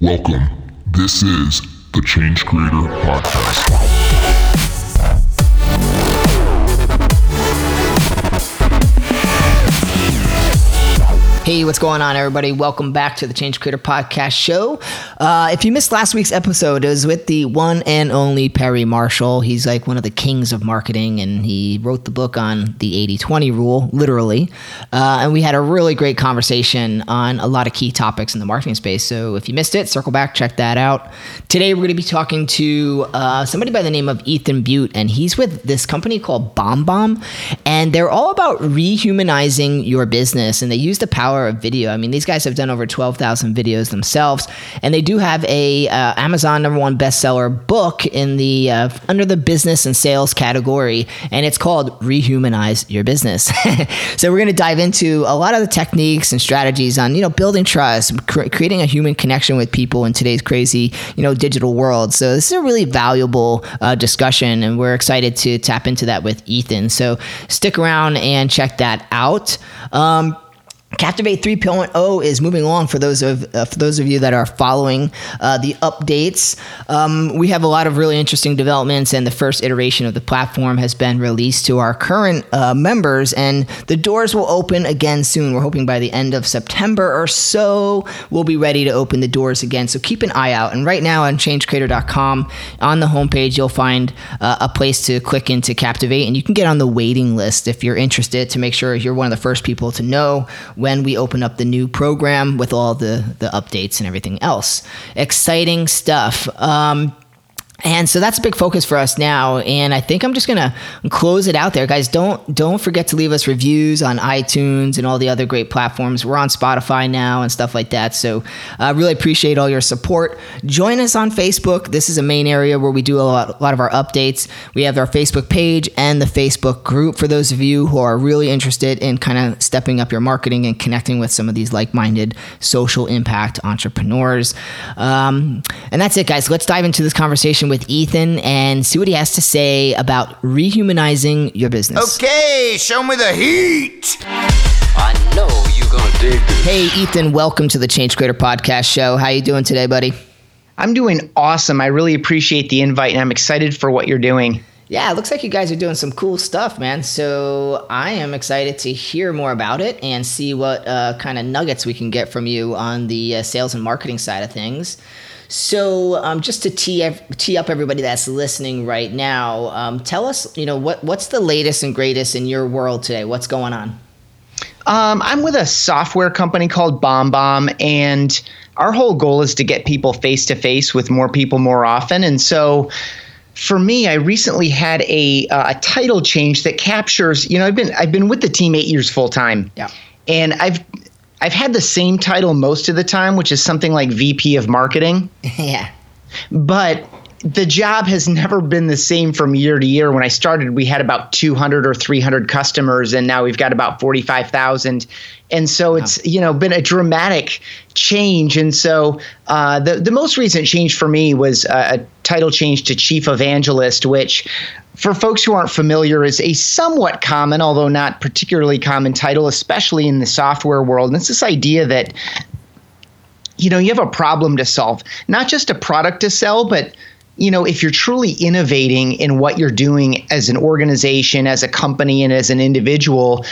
Welcome. This is the Change Creator Podcast. Hey, what's going on, everybody? Welcome back to the Change Creator Podcast Show. Uh, if you missed last week's episode, it was with the one and only Perry Marshall. He's like one of the kings of marketing, and he wrote the book on the 80 20 rule, literally. Uh, and we had a really great conversation on a lot of key topics in the marketing space. So if you missed it, circle back, check that out. Today, we're going to be talking to uh, somebody by the name of Ethan Beute, and he's with this company called BombBomb, and they're all about rehumanizing your business, and they use the power of video. I mean, these guys have done over 12,000 videos themselves, and they do have a uh, Amazon number one bestseller book in the uh, under the business and sales category, and it's called Rehumanize Your Business. so we're going to dive into a lot of the techniques and strategies on you know building trust, cre- creating a human connection with people in today's crazy you know digital world. So this is a really valuable uh, discussion, and we're excited to tap into that with Ethan. So stick around and check that out. Um, Captivate 3.0 is moving along for those of uh, for those of you that are following uh, the updates. Um, we have a lot of really interesting developments, and the first iteration of the platform has been released to our current uh, members, and the doors will open again soon. We're hoping by the end of September or so, we'll be ready to open the doors again. So keep an eye out. And right now on ChangeCreator.com, on the homepage, you'll find uh, a place to click into Captivate, and you can get on the waiting list if you're interested to make sure you're one of the first people to know when we open up the new program with all the the updates and everything else. Exciting stuff. Um, and so that's a big focus for us now. And I think I'm just gonna close it out there, guys. Don't don't forget to leave us reviews on iTunes and all the other great platforms. We're on Spotify now and stuff like that. So I uh, really appreciate all your support. Join us on Facebook. This is a main area where we do a lot, a lot of our updates. We have our Facebook page and the Facebook group for those of you who are really interested in kind of stepping up your marketing and connecting with some of these like-minded social impact entrepreneurs. Um, and that's it, guys. Let's dive into this conversation with Ethan and see what he has to say about rehumanizing your business. Okay, show me the heat. I know you're gonna dig this. Hey, Ethan, welcome to the Change Creator Podcast Show. How you doing today, buddy? I'm doing awesome. I really appreciate the invite and I'm excited for what you're doing. Yeah, it looks like you guys are doing some cool stuff, man. So I am excited to hear more about it and see what uh, kind of nuggets we can get from you on the uh, sales and marketing side of things. So, um, just to tee, tee up everybody that's listening right now, um, tell us, you know, what what's the latest and greatest in your world today? What's going on? Um, I'm with a software company called BombBomb, and our whole goal is to get people face to face with more people more often. And so, for me, I recently had a uh, a title change that captures. You know, I've been I've been with the team eight years full time. Yeah. And I've I've had the same title most of the time, which is something like VP of marketing. yeah. But the job has never been the same from year to year. When I started, we had about 200 or 300 customers, and now we've got about 45,000. And so it's you know been a dramatic change. And so uh, the the most recent change for me was a title change to chief evangelist, which for folks who aren't familiar, is a somewhat common, although not particularly common title, especially in the software world. And it's this idea that you know you have a problem to solve, not just a product to sell, but you know, if you're truly innovating in what you're doing as an organization, as a company, and as an individual,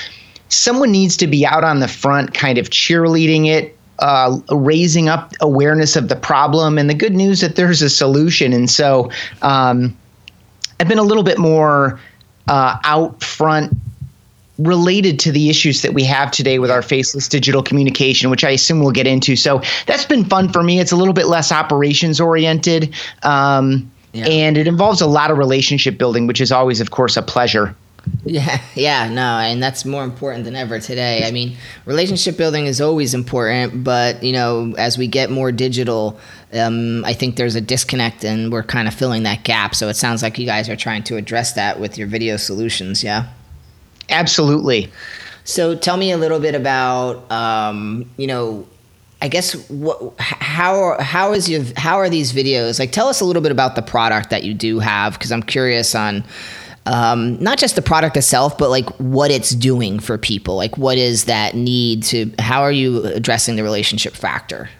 someone needs to be out on the front, kind of cheerleading it, uh, raising up awareness of the problem, and the good news that there's a solution. And so, um, I've been a little bit more uh, out front related to the issues that we have today with our faceless digital communication, which I assume we'll get into. So that's been fun for me. It's a little bit less operations oriented. Um, yeah. And it involves a lot of relationship building, which is always, of course, a pleasure. Yeah, yeah, no, and that's more important than ever today. I mean, relationship building is always important, but you know, as we get more digital, um, I think there's a disconnect, and we're kind of filling that gap. So it sounds like you guys are trying to address that with your video solutions. Yeah. Absolutely. So tell me a little bit about, um, you know, I guess what, how how is your how are these videos? Like, tell us a little bit about the product that you do have, because I'm curious on um, not just the product itself, but like what it's doing for people. Like, what is that need to? How are you addressing the relationship factor?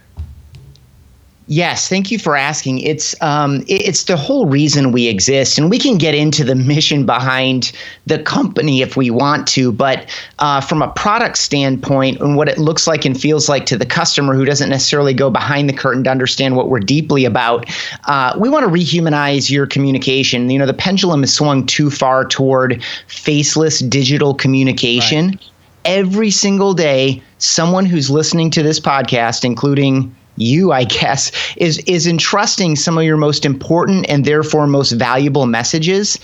Yes, thank you for asking. It's um, it's the whole reason we exist, and we can get into the mission behind the company if we want to. But uh, from a product standpoint, and what it looks like and feels like to the customer who doesn't necessarily go behind the curtain to understand what we're deeply about, uh, we want to rehumanize your communication. You know, the pendulum has swung too far toward faceless digital communication. Right. Every single day, someone who's listening to this podcast, including you, I guess, is is entrusting some of your most important and therefore most valuable messages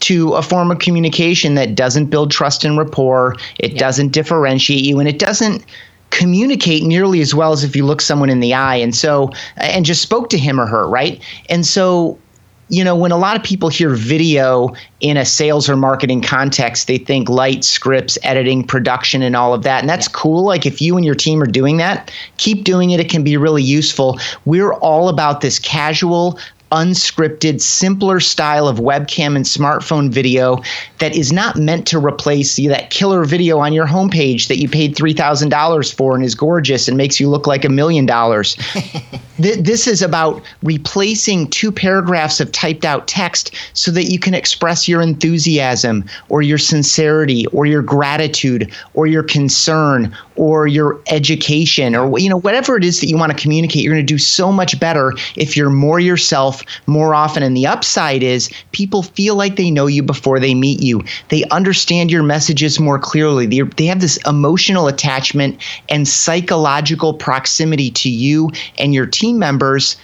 to a form of communication that doesn't build trust and rapport, it yeah. doesn't differentiate you, and it doesn't communicate nearly as well as if you look someone in the eye and so and just spoke to him or her, right? And so you know, when a lot of people hear video in a sales or marketing context, they think light scripts, editing, production, and all of that. And that's yeah. cool. Like if you and your team are doing that, keep doing it. It can be really useful. We're all about this casual, unscripted, simpler style of webcam and smartphone video that is not meant to replace that killer video on your homepage that you paid $3,000 for and is gorgeous and makes you look like a million dollars. This is about replacing two paragraphs of typed out text so that you can express your enthusiasm or your sincerity or your gratitude or your concern or your education or you know whatever it is that you want to communicate you're going to do so much better if you're more yourself more often and the upside is people feel like they know you before they meet you they understand your messages more clearly they, they have this emotional attachment and psychological proximity to you and your team members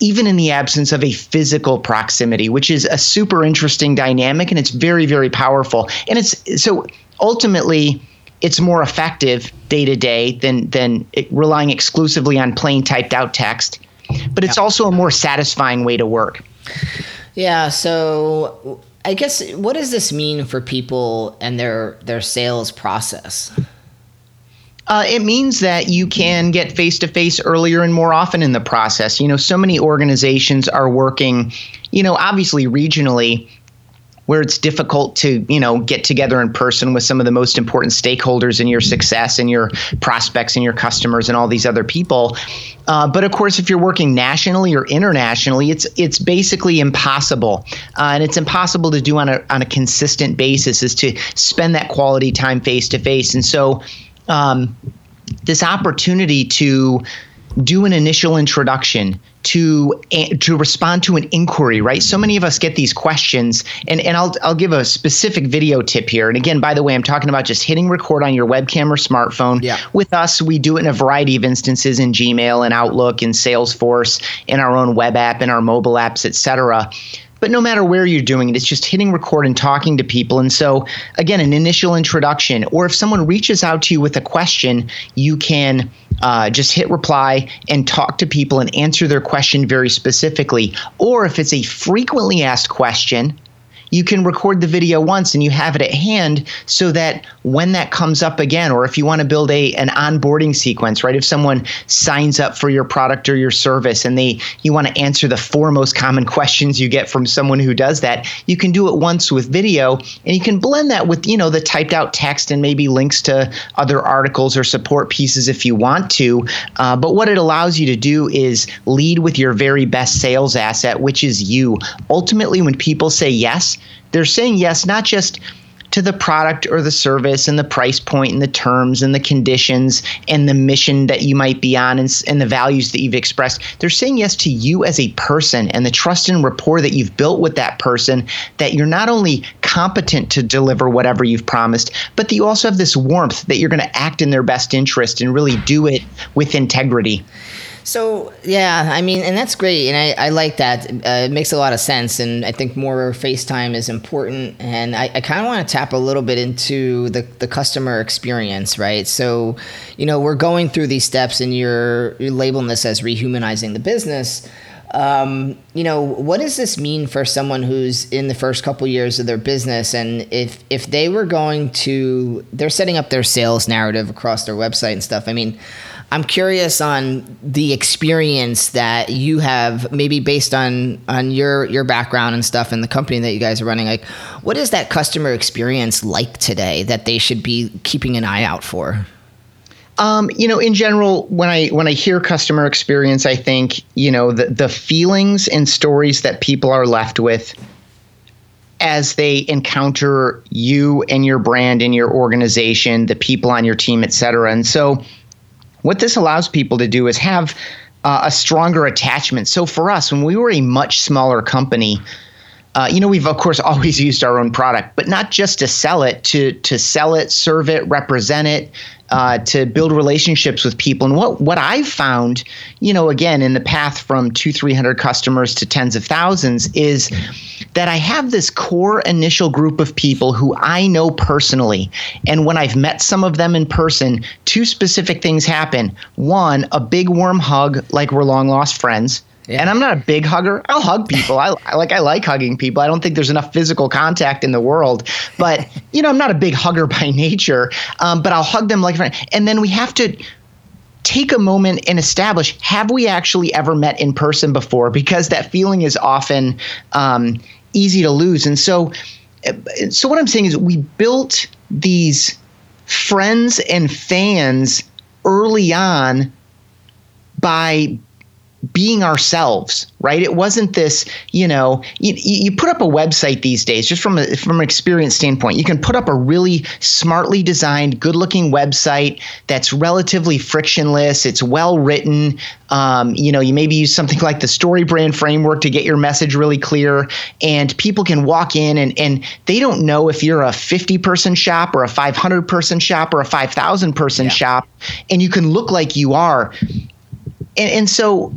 even in the absence of a physical proximity, which is a super interesting dynamic and it's very, very powerful. And it's so ultimately, it's more effective day to day than than relying exclusively on plain typed out text. But it's yeah. also a more satisfying way to work. Yeah. So I guess what does this mean for people and their their sales process? Uh, it means that you can get face to face earlier and more often in the process. You know, so many organizations are working, you know, obviously regionally where it's difficult to you know get together in person with some of the most important stakeholders in your success and your prospects and your customers and all these other people. Uh, but of course if you're working nationally or internationally it's it's basically impossible. Uh, and it's impossible to do on a on a consistent basis is to spend that quality time face to face. And so um, this opportunity to do an initial introduction to to respond to an inquiry right? So many of us get these questions and and I'll I'll give a specific video tip here. And again by the way I'm talking about just hitting record on your webcam or smartphone. Yeah. with us we do it in a variety of instances in Gmail and Outlook and Salesforce in our own web app in our mobile apps etc but no matter where you're doing it, it's just hitting record and talking to people. And so, again, an initial introduction, or if someone reaches out to you with a question, you can uh, just hit reply and talk to people and answer their question very specifically. Or if it's a frequently asked question, you can record the video once and you have it at hand so that when that comes up again or if you want to build a an onboarding sequence right? If someone signs up for your product or your service and they you want to answer the four most common questions you get from someone who does that you can do it once with video and you can blend that with you know the typed out text and maybe links to other articles or support pieces if you want to. Uh, but what it allows you to do is lead with your very best sales asset which is you. Ultimately when people say yes they're saying yes, not just to the product or the service and the price point and the terms and the conditions and the mission that you might be on and, and, the values that you've expressed. They're saying yes to you as a person and the trust and rapport that you've built with that person, that you're not only competent to deliver whatever you've promised, but that you also have this warmth that you're going to act in their best interest and really do it with integrity. So yeah, I mean, and that's great, and I, I like that. Uh, it makes a lot of sense, and I think more FaceTime is important. And I, I kind of want to tap a little bit into the the customer experience, right? So, you know, we're going through these steps, and you're you're labeling this as rehumanizing the business. Um, you know, what does this mean for someone who's in the first couple years of their business, and if if they were going to, they're setting up their sales narrative across their website and stuff. I mean I'm curious on the experience that you have, maybe based on on your your background and stuff, and the company that you guys are running. Like, what is that customer experience like today that they should be keeping an eye out for? Um, you know, in general, when I when I hear customer experience, I think you know the the feelings and stories that people are left with as they encounter you and your brand and your organization, the people on your team, et cetera. And so, what this allows people to do is have uh, a stronger attachment. So for us, when we were a much smaller company, uh, you know, we've of course always used our own product, but not just to sell it, to to sell it, serve it, represent it, uh, to build relationships with people. And what what I've found, you know, again in the path from two three hundred customers to tens of thousands, is that I have this core initial group of people who I know personally. And when I've met some of them in person, two specific things happen. One, a big warm hug, like we're long lost friends. Yeah. And I'm not a big hugger. I'll hug people. I, I, like I like hugging people. I don't think there's enough physical contact in the world. But you know, I'm not a big hugger by nature. Um, but I'll hug them like a friend. And then we have to take a moment and establish: Have we actually ever met in person before? Because that feeling is often um, easy to lose. And so, so what I'm saying is, we built these friends and fans early on by being ourselves, right? It wasn't this, you know, you, you put up a website these days, just from a, from an experience standpoint, you can put up a really smartly designed, good looking website that's relatively frictionless. It's well written. Um, you know, you maybe use something like the StoryBrand framework to get your message really clear, and people can walk in and and they don't know if you're a 50 person shop or a 500 person shop or a 5,000 person yeah. shop, and you can look like you are. And, and so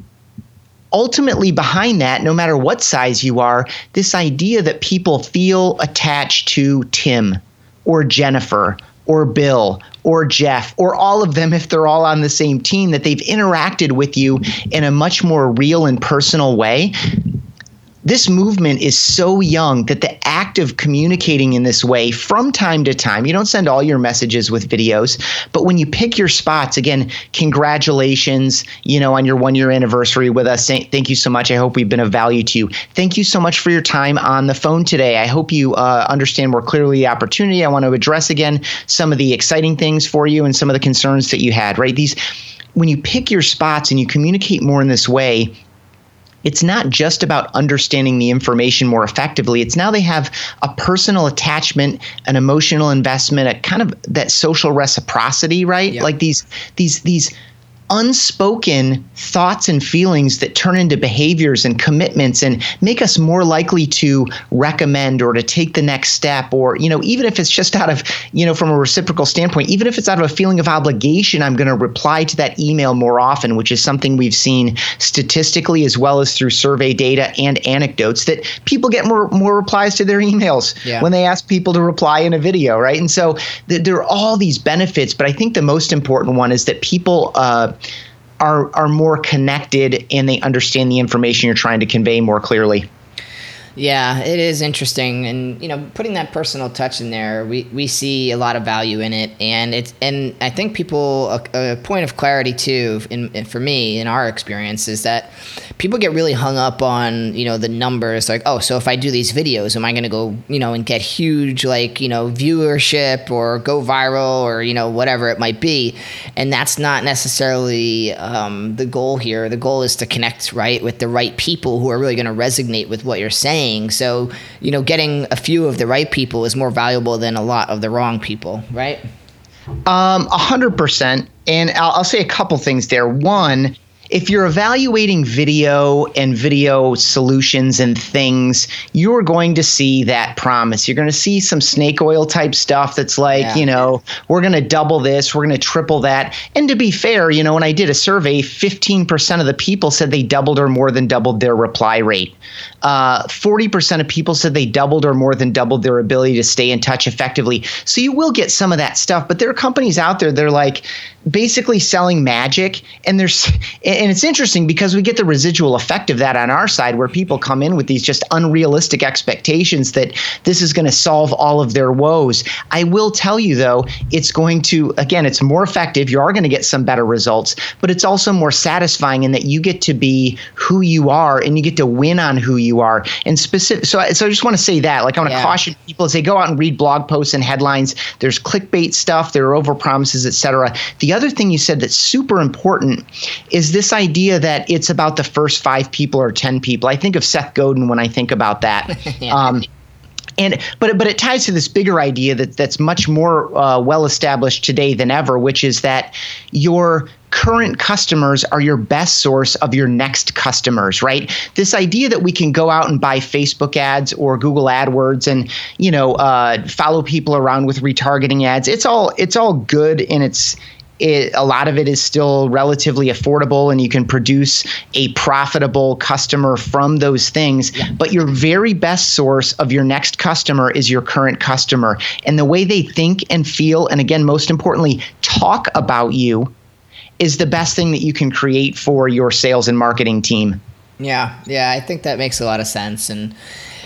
ultimately behind that, no matter what size you are, this idea that people feel attached to Tim or Jennifer or Bill or Jeff or all of them if they're all on the same team, that they've interacted with you in a much more real and personal way this movement is so young that the act of communicating in this way from time to time, you don't send all your messages with videos, but when you pick your spots, again, congratulations, you know, on your one year anniversary with us. Thank you so much. I hope we've been of value to you. Thank you so much for your time on the phone today. I hope you uh, understand more clearly the opportunity. I want to address again some of the exciting things for you and some of the concerns that you had, right? These, when you pick your spots and you communicate more in this way, it's not just about understanding the information more effectively. It's now they have a personal attachment, an emotional investment, a kind of that social reciprocity, right? Yeah. Like these these these unspoken thoughts and feelings that turn into behaviors and commitments and make us more likely to recommend or to take the next step or you know even if it's just out of you know from a reciprocal standpoint even if it's out of a feeling of obligation i'm going to reply to that email more often which is something we've seen statistically as well as through survey data and anecdotes that people get more more replies to their emails yeah. when they ask people to reply in a video right and so th- there are all these benefits but i think the most important one is that people uh, are are more connected and they understand the information you're trying to convey more clearly. Yeah, it is interesting, and you know, putting that personal touch in there, we, we see a lot of value in it, and it's and I think people a, a point of clarity too, in, in, for me in our experience is that people get really hung up on you know the numbers, like oh, so if I do these videos, am I going to go you know and get huge like you know viewership or go viral or you know whatever it might be, and that's not necessarily um, the goal here. The goal is to connect right with the right people who are really going to resonate with what you're saying. So, you know, getting a few of the right people is more valuable than a lot of the wrong people, right? Um, a hundred percent. And I'll, I'll say a couple things there. One, if you're evaluating video and video solutions and things, you're going to see that promise. You're going to see some snake oil type stuff that's like, yeah. you know, we're going to double this, we're going to triple that. And to be fair, you know, when I did a survey, 15% of the people said they doubled or more than doubled their reply rate. Uh, 40% of people said they doubled or more than doubled their ability to stay in touch effectively. So you will get some of that stuff, but there are companies out there that are like basically selling magic. And there's, and it's interesting because we get the residual effect of that on our side where people come in with these just unrealistic expectations that this is going to solve all of their woes. I will tell you though, it's going to, again, it's more effective. You are going to get some better results, but it's also more satisfying in that you get to be who you are and you get to win on who you you are. And specific, so I, so I just want to say that, like, I want to Yeah. caution people as they go out and read blog posts and headlines. There's clickbait stuff, there are over promises, etc. The other thing you said that's super important is this idea that it's about the first five people or ten people. I think of Seth Godin when I think about that. um, and but but it ties to this bigger idea that that's much more uh, well established today than ever, which is that your current customers are your best source of your next customers right? This idea that we can go out and buy facebook ads or google adwords and you know uh, follow people around with retargeting ads it's all it's all good and it's it, a lot of it is still relatively affordable and you can produce a profitable customer from those things but your very best source of your next customer is your current customer. And the way they think and feel and again most importantly talk about you is the best thing that you can create for your sales and marketing team Yeah, yeah, I think that makes a lot of sense, and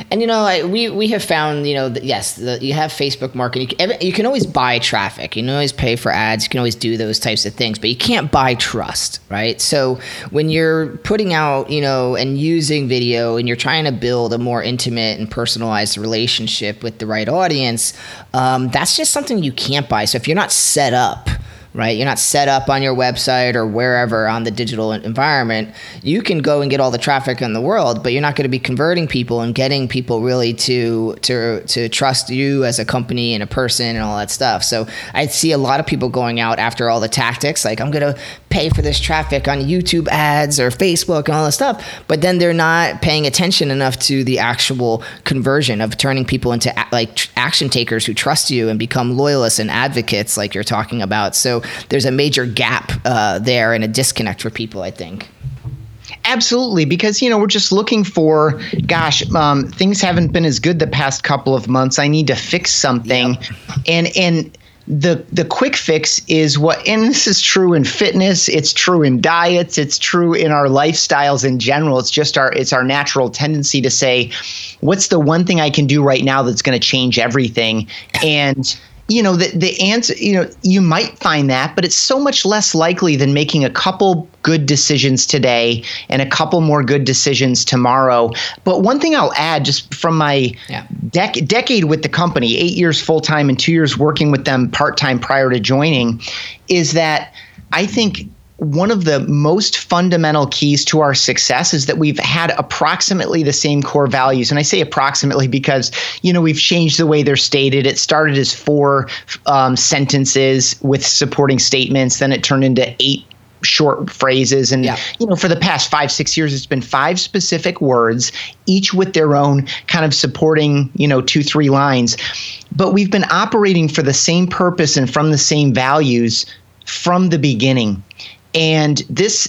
and you know, I, we we have found you know that yes, the, you have Facebook marketing. You can, you can always buy traffic. You can always pay for ads. You can always do those types of things, but you can't buy trust, right? So when you're putting out, you know, and using video, and you're trying to build a more intimate and personalized relationship with the right audience, um, that's just something you can't buy. So if you're not set up right? You're not set up on your website or wherever on the digital environment. You can go and get all the traffic in the world, but you're not going to be converting people and getting people really to to to trust you as a company and a person and all that stuff. So I see a lot of people going out after all the tactics, like I'm going to pay for this traffic on YouTube ads or Facebook and all this stuff, but then they're not paying attention enough to the actual conversion of turning people into like tr- action takers who trust you and become loyalists and advocates, like you're talking about. So there's a major gap uh, there and a disconnect for people, I think. Absolutely, because you know we're just looking for, gosh, um, things haven't been as good the past couple of months. I need to fix something, and and the the quick fix is what, and this is true in fitness. It's true in diets. It's true in our lifestyles in general. It's just our it's our natural tendency to say, what's the one thing I can do right now that's going to change everything, and you know the the answer you know you might find that but it's so much less likely than making a couple good decisions today and a couple more good decisions tomorrow but one thing I'll add just from my Yeah. dec- decade with the company 8 years full time and 2 years working with them part time prior to joining is that I think one of the most fundamental keys to our success is that we've had approximately the same core values. And I say approximately because, you know, we've changed the way they're stated. It started as four um, sentences with supporting statements, then it turned into eight short phrases and Yeah. you know for the past five six years it's been five specific words each with their own kind of supporting you know two three lines but we've been operating for the same purpose and from the same values from the beginning and this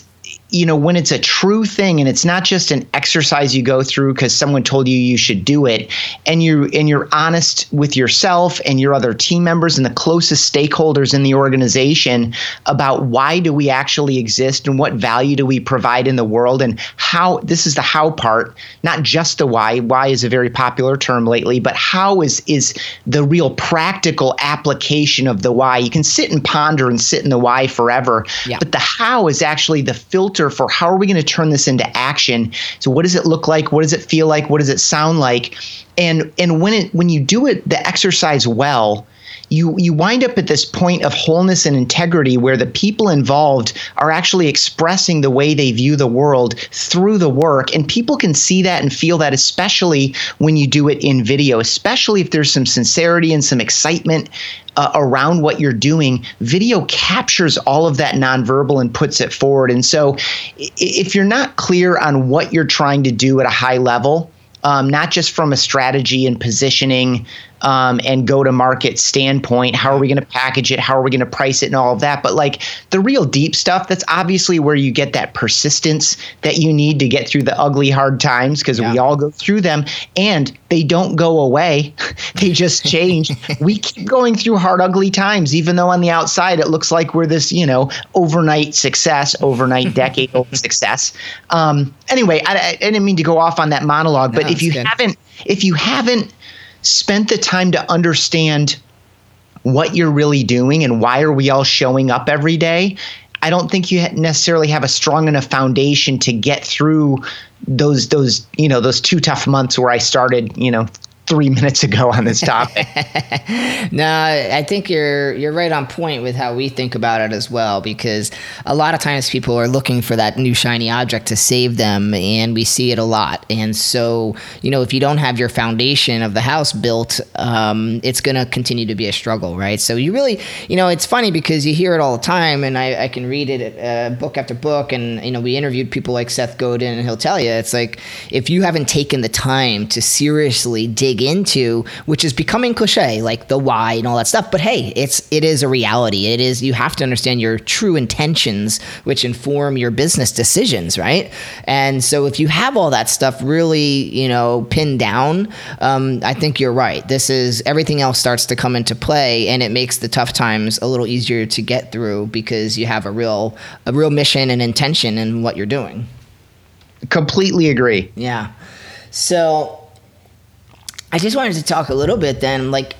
you know when it's a true thing and it's not just an exercise you go through because someone told you you should do it and you and you're honest with yourself and your other team members and the closest stakeholders in the organization about why do we actually exist and what value do we provide in the world and how this is the how part not just the why why is a very popular term lately but how is is the real practical application of the why you can sit and ponder and sit in the why forever Yeah. but the how is actually the filter for how are we going to turn this into action? So what does it look like? What does it feel like? What does it sound like? And and when it when you do it the exercise well you you wind up at this point of wholeness and integrity where the people involved are actually expressing the way they view the world through the work. And people can see that and feel that especially when you do it in video especially if there's some sincerity and some excitement uh, around what you're doing. Video captures all of that nonverbal and puts it forward. And so if you're not clear on what you're trying to do at a high level um, not just from a strategy and positioning um, and go to market standpoint. How are we going to package it? How are we going to price it and all of that? But like the real deep stuff, that's obviously where you get that persistence that you need to get through the ugly, hard times because we all go through them and they don't go away. they just change. we keep going through hard, ugly times, even though on the outside it looks like we're this, you know, overnight success, overnight decade old success. Um, anyway, I, I didn't mean to go off on that monologue, but if you good. haven't, if you haven't spent the time to understand what you're really doing and why are we all showing up every day, I don't think you necessarily have a strong enough foundation to get through those those you know those two tough months where I started you know three minutes ago on this topic. no, I think you're you're right on point with how we think about it as well. Because a lot of times people are looking for that new shiny object to save them, and we see it a lot. And so, you know, if you don't have your foundation of the house built, um, it's going to continue to be a struggle, right? So you really, you know, it's funny because you hear it all the time, and I, I can read it uh, book after book, and you know, we interviewed people like Seth Godin, and he'll tell you it's like if you haven't taken the time to seriously dig dig into, which is becoming cliche, like the why and all that stuff. But hey, it's it is a reality. It is you have to understand your true intentions, which inform your business decisions, right? And so if you have all that stuff really, you know, pinned down, um, I think you're right. This is everything else starts to come into play, and it makes the tough times a little easier to get through because you have a real a real mission and intention in what you're doing. Completely agree. Yeah. So I just wanted to talk a little bit then, like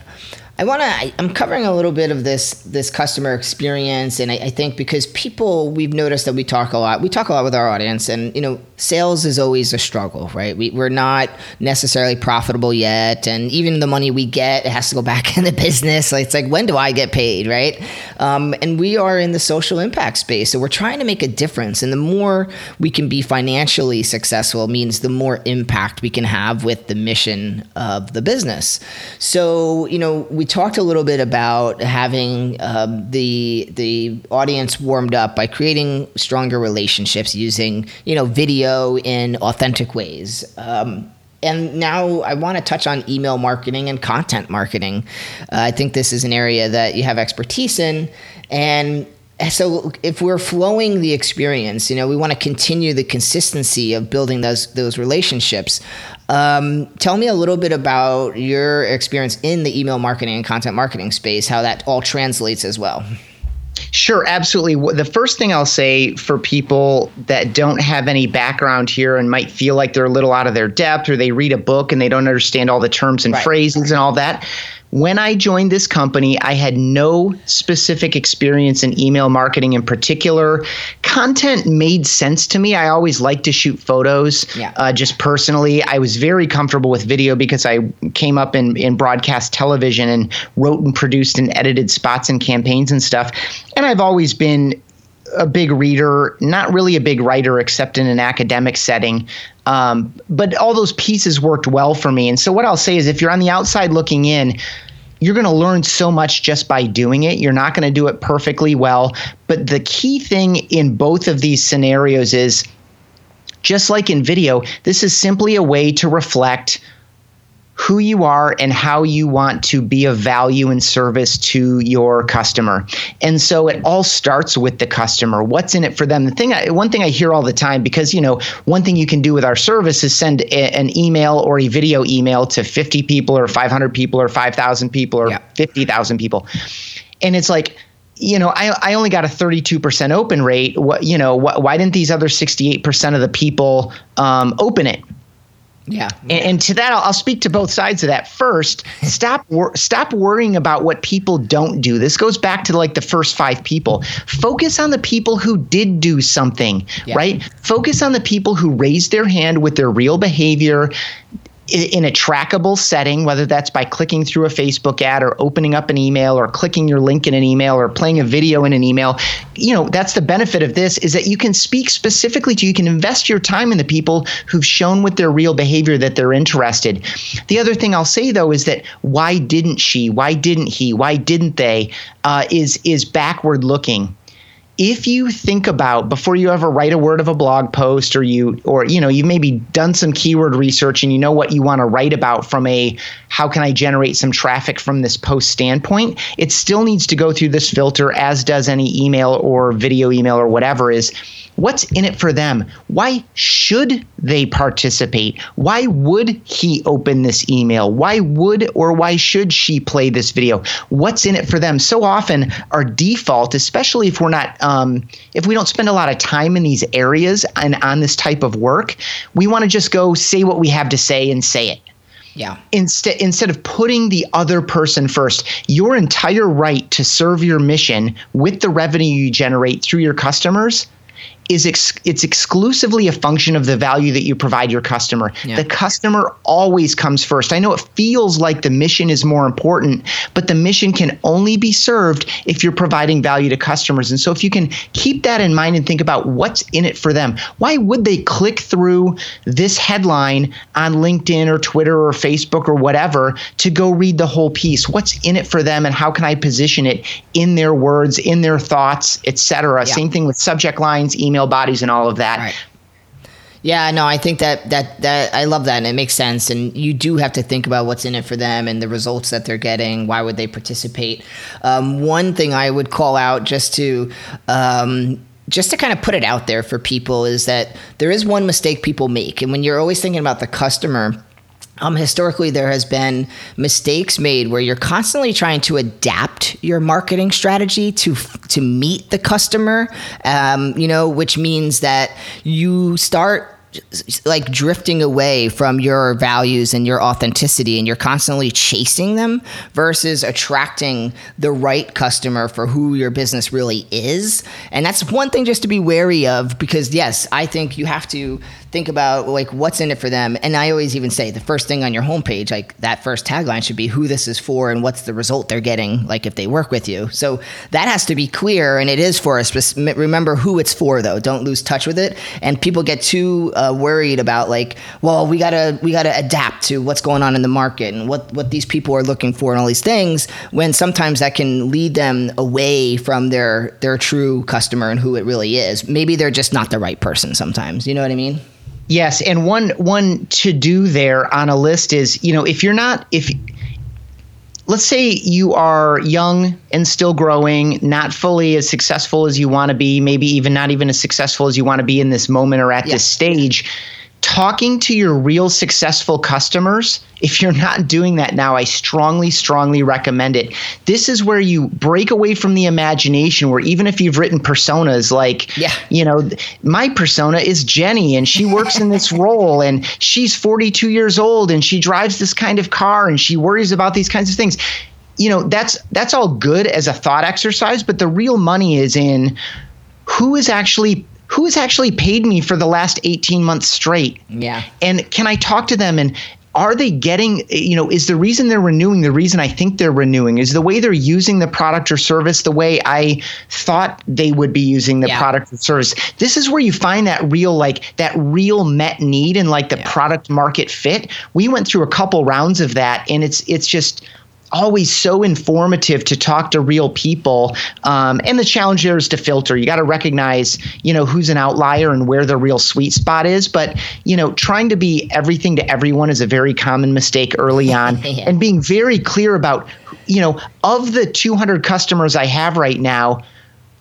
I want to. I'm covering a little bit of this this customer experience, and I, I, think because people we've noticed that we talk a lot. We talk a lot with our audience, and you know, sales is always a struggle, right? We, we're not necessarily profitable yet, and even the money we get it has to go back in the business. Like, it's like when do I get paid, right? Um, and we are in the social impact space, so we're trying to make a difference. And the more we can be financially successful means the more impact we can have with the mission of the business. So you know we we talked a little bit about having um, the the audience warmed up by creating stronger relationships using you know video in authentic ways. Um, and now I want to touch on email marketing and content marketing. Uh, I think this is an area that you have expertise in, and so if we're flowing the experience, you know, we want to continue the consistency of building those those relationships. Um, tell me a little bit about your experience in the email marketing and content marketing space, how that all translates as well. Sure, absolutely. The first thing I'll say for people that don't have any background here and might feel like they're a little out of their depth or they read a book and they don't understand all the terms and right. phrases and all that, when I joined this company, I had no specific experience in email marketing in particular. Content made sense to me. I always liked to shoot photos, yeah. uh, just personally. I was very comfortable with video because I came up in, in broadcast television and wrote and produced and edited spots and campaigns and stuff. And I've always been a big reader, not really a big writer, except in an academic setting. Um, but all those pieces worked well for me. And so, what I'll say is if you're on the outside looking in, you're going to learn so much just by doing it. You're not going to do it perfectly well. But the key thing in both of these scenarios is just like in video, this is simply a way to reflect who you are and how you want to be of value and service to your customer. And so it all starts with the customer. What's in it for them? The thing, I, one thing I hear all the time, because you know, one thing you can do with our service is send a, an email or a video email to 50 people or 500 people or 5,000 people or yeah. 50,000 people, and it's like you know, I, I only got a 32% open rate. What, you know, wh- why didn't these other 68% of the people um, open it? Yeah. And, and, to that, I'll, I'll, speak to both sides of that. First, stop wor- stop worrying about what people don't do. This goes back to like the first five people. Focus on the people who did do something, yeah. right? Focus on the people who raised their hand with their real behavior in a trackable setting, whether that's by clicking through a Facebook ad or opening up an email or clicking your link in an email or playing a video in an email, you know, that's the benefit of this is that you can speak specifically to, you can invest your time in the people who've shown with their real behavior that they're interested. The other thing I'll say though is that why didn't she? Why didn't he? Why didn't they? Uh, is is backward looking if you think about before you ever write a word of a blog post or you or you know you've maybe done some keyword research and you know what you want to write about from a how can i generate some traffic from this post standpoint it still needs to go through this filter as does any email or video email or whatever is What's in it for them? Why should they participate? Why would he open this email? Why would or why should she play this video? What's in it for them? So often, our default, especially if we're not, um, if we don't spend a lot of time in these areas and on this type of work, we want to just go say what we have to say and say it. Yeah. Instead, instead of putting the other person first, your entire right to serve your mission with the revenue you generate through your customers is ex- it's exclusively a function of the value that you provide your customer. Yeah. The customer always comes first. I know it feels like the mission is more important, but the mission can only be served if you're providing value to customers. And so if you can keep that in mind and think about what's in it for them, why would they click through this headline on LinkedIn or Twitter or Facebook or whatever to go read the whole piece? What's in it for them and how can I position it in their words, in their thoughts, etc. Yeah. Same thing with subject lines, email bodies and all of that. Right. Yeah, no, I think that that that I love that and it makes sense. And you do have to think about what's in it for them and the results that they're getting. Why would they participate? Um, one thing I would call out just to um, just to kind of put it out there for people is that there is one mistake people make, and when you're always thinking about the customer. Um, historically, there has been mistakes made where you're constantly trying to adapt your marketing strategy to to meet the customer. Um, you know, which means that you start like drifting away from your values and your authenticity and you're constantly chasing them versus attracting the right customer for who your business really is and that's one thing just to be wary of because yes i think you have to think about like what's in it for them. And i always even say the first thing on your homepage like that first tagline should be who this is for and what's the result they're getting like if they work with you. So that has to be clear and it is for us remember who it's for though. Don't lose touch with it. And people get too uh, worried about like well we gotta we gotta adapt to what's going on in the market and what what these people are looking for and all these things when sometimes that can lead them away from their their true customer and who it really is. Maybe they're just not the right person sometimes. You know what i mean Yes, and one one to do there on a list is, you know, if you're not if let's say you are young and still growing, not fully as successful as you want to be, maybe even not even as successful as you want to be in this moment or at this stage, talking to your real successful customers, if you're not doing that now, I strongly, strongly recommend it. This is where you break away from the imagination, where even if you've written personas like, Yeah. you know, my persona is Jenny and she works in this role and she's 42 years old and she drives this kind of car and she worries about these kinds of things. You know, that's that's all good as a thought exercise, but the real money is in who is actually who has actually paid me for the last 18 months straight? Yeah. And can I talk to them? And are they getting you know is the reason they're renewing the reason I think they're renewing? Is the way they're using the product or service the way I thought they would be using the Yeah. product or service? This is where you find that real like that real met need and like the Yeah. product market fit. We went through a couple rounds of that and it's it's just always so informative to talk to real people um, and the challenge there is to filter you got to recognize you know who's an outlier and where the real sweet spot is but you know trying to be everything to everyone is a very common mistake early on Yeah. and being very clear about you know of the 200 customers i have right now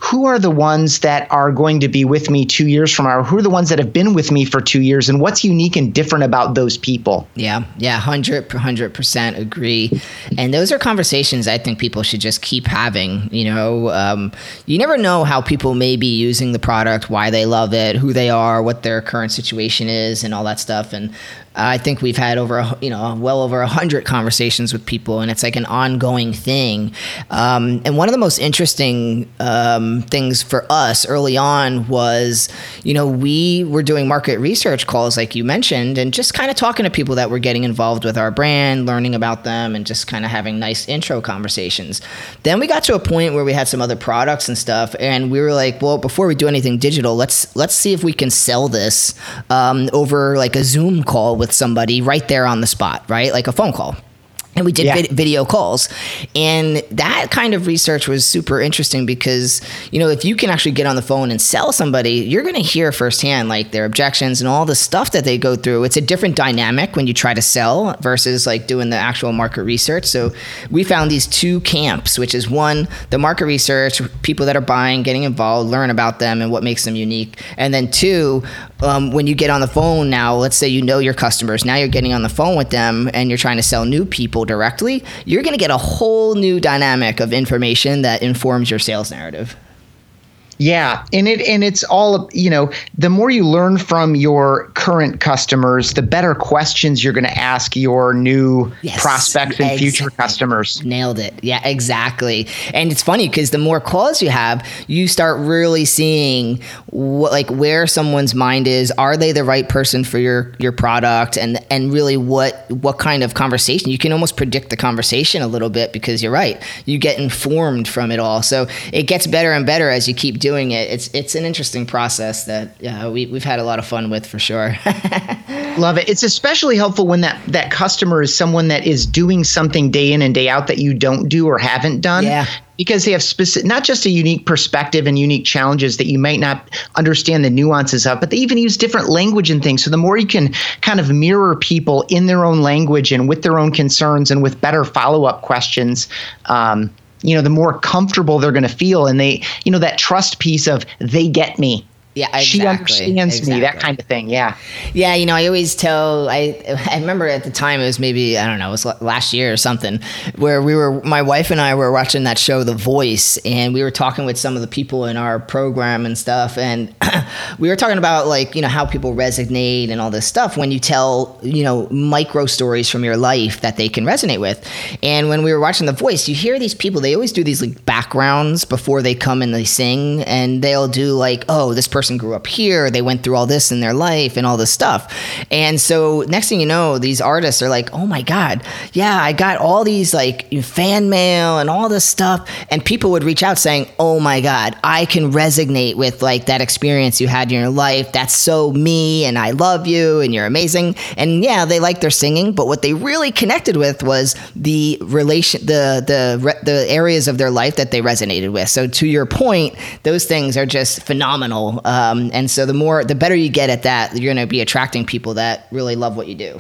who are the ones that are going to be with me two years from now? Who are the ones that have been with me for two years? And what's unique and different about those people? Yeah, yeah, 100, 100% agree. And those are conversations I think people should just keep having. You know, um, you never know how people may be using the product, why they love it, who they are, what their current situation is, and all that stuff. And I think we've had over, a, you know, well over a hundred conversations with people, and it's like an ongoing thing. Um, and one of the most interesting um, things for us early on was, you know, we were doing market research calls, like you mentioned, and just kind of talking to people that were getting involved with our brand, learning about them, and just kind of having nice intro conversations. Then we got to a point where we had some other products and stuff, and we were like, well, before we do anything digital, let's let's see if we can sell this um, over like a Zoom call with somebody right there on the spot, right? Like a phone call. And we did Yeah. vid- video calls. And that kind of research was super interesting because, you know, if you can actually get on the phone and sell somebody, you're going to hear firsthand like their objections and all the stuff that they go through. It's a different dynamic when you try to sell versus like doing the actual market research. So we found these two camps, which is one, the market research, people that are buying, getting involved, learn about them and what makes them unique. And then two, um, when you get on the phone now, let's say you know your customers, now you're getting on the phone with them and you're trying to sell new people directly, you're going to get a whole new dynamic of information that informs your sales narrative. Yeah, and it and it's all you know. The more you learn from your current customers, the better questions you're going to ask your new Yes, prospects and future customers. Nailed it. Yeah, exactly. And it's funny because the more calls you have, you start really seeing what, like where someone's mind is. Are they the right person for your your product? And and really what what kind of conversation you can almost predict the conversation a little bit because you're right. You get informed from it all. So it gets better and better as you keep doing it. It's it's an interesting process that uh, we we've had a lot of fun with for sure. Love it. It's especially helpful when that that customer is someone that is doing something day in and day out that you don't do or haven't done. Yeah. Because they have specific, not just a unique perspective and unique challenges that you might not understand the nuances of, but they even use different language and things. So the more you can kind of mirror people in their own language and with their own concerns and with better follow up questions, um, you know, the more comfortable they're going to feel, and they, you know, that trust piece of they get me. Yeah, She exactly, understands me, that kind of thing. Yeah. Yeah, you know, I always tell. I I remember at the time it was maybe I don't know, it was last year or something, where we were my wife and I were watching that show, The Voice, and we were talking with some of the people in our program and stuff, and we were talking about like you know how people resonate and all this stuff when you tell you know micro stories from your life that they can resonate with, and when we were watching The Voice, you hear these people. They always do these like backgrounds before they come and they sing, and they'll do like, oh, this person grew up here, they went through all this in their life and all this stuff. And so next thing you know, these artists are like, oh my God, yeah, I got all these like fan mail and all this stuff. And people would reach out saying, oh my God, I can resonate with like that experience you had in your life. That's so me, and I love you, and you're amazing. And yeah, they like their singing, but what they really connected with was the relation, the the the areas of their life that they resonated with. So to your point, those things are just phenomenal. Uh, Um, and so the more, the better you get at that, you're going to be attracting people that really love what you do.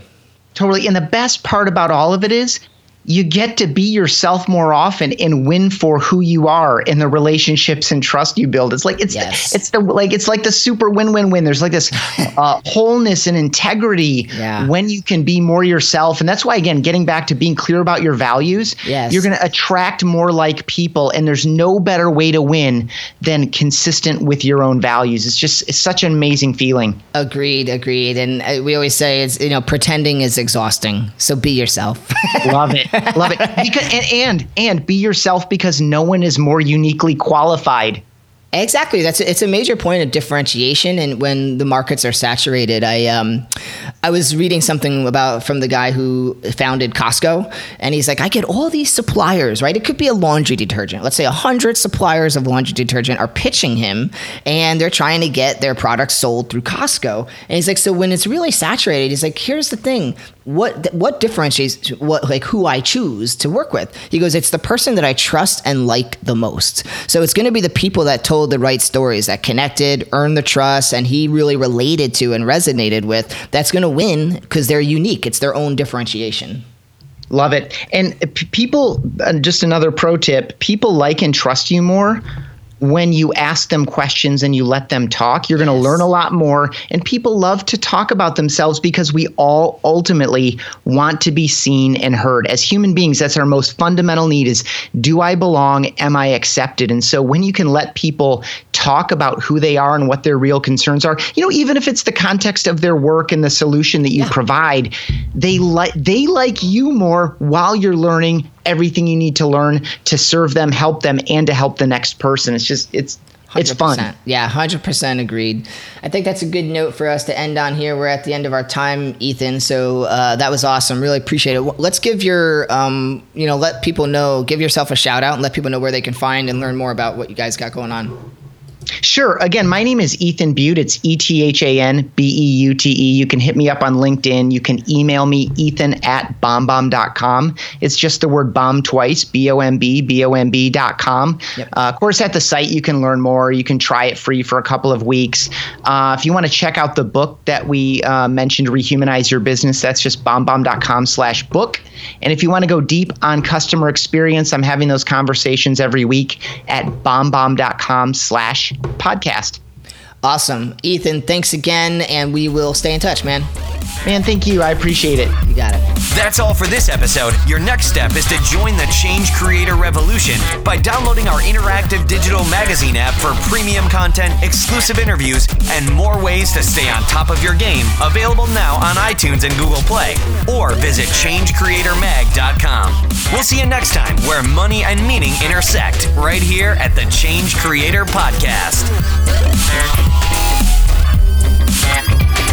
Totally. And the best part about all of it is you get to be yourself more often and win for who you are in the relationships and trust you build. It's like it's Yes. the, it's the like it's like the super win-win-win. There's like this uh, wholeness and integrity Yeah. when you can be more yourself. And that's why again, getting back to being clear about your values, Yes. you're going to attract more like people and there's no better way to win than consistent with your own values. It's just it's such an amazing feeling. Agreed, agreed. And uh, we always say it's you know pretending is exhausting. So be yourself. Love it. Love it. Because and, and and be yourself because no one is more uniquely qualified. Exactly. That's it's a major point of differentiation, and when the markets are saturated, I um, I was reading something about from the guy who founded Costco, and he's like, I get all these suppliers, right? It could be a laundry detergent. Let's say a hundred suppliers of laundry detergent are pitching him, and they're trying to get their products sold through Costco. And he's like, so when it's really saturated, he's like, here's the thing: what what differentiates what like who I choose to work with? He goes, it's the person that I trust and like the most. So it's going to be the people that told the right stories, that connected, earned the trust, and he really related to and resonated with. That's going to win because they're unique. It's their own differentiation. Love it. And people, just another pro tip: people like and trust you more when you ask them questions and you let them talk. You're going to learn a lot more. And people love to talk about themselves because we all ultimately want to be seen and heard. As human beings, that's our most fundamental need: is do I belong? Am I accepted? And so when you can let people talk about who they are and what their real concerns are, you know, even if it's the context of their work and the solution that you provide, they like they like you more while you're learning everything you need to learn to serve them, help them, and to help the next person. It's just it's it's fun. Yeah, 100% agreed. I think that's a good note for us to end on here. We're at the end of our time, Ethan. So uh, that was awesome. Really appreciate it. Let's give your, um, you know, let people know, give yourself a shout out and let people know where they can find and learn more about what you guys got going on. Sure. Again, my name is Ethan Beute. It's E T H A N B E U T E. You can hit me up on LinkedIn. You can email me, ethan at bombbomb.com. It's just the word bomb twice, B O M B, B O M B.com. Yep. Uh, of course, at the site, you can learn more. You can try it free for a couple of weeks. Uh, if you want to check out the book that we uh, mentioned, Rehumanize Your Business, that's just bombbomb.com slash book. And if you want to go deep on customer experience, I'm having those conversations every week at bombbomb.com slash podcast. Awesome. Ethan, thanks again. And we will stay in touch, man. Man, thank you. I appreciate it. You got it. That's all for this episode. Your next step is to join the Change Creator Revolution by downloading our interactive digital magazine app for premium content, exclusive interviews, and more ways to stay on top of your game. Available now on iTunes and Google Play. Or visit changecreatormag.com. We'll see you next time where money and meaning intersect, right here at the Change Creator Podcast. Chef.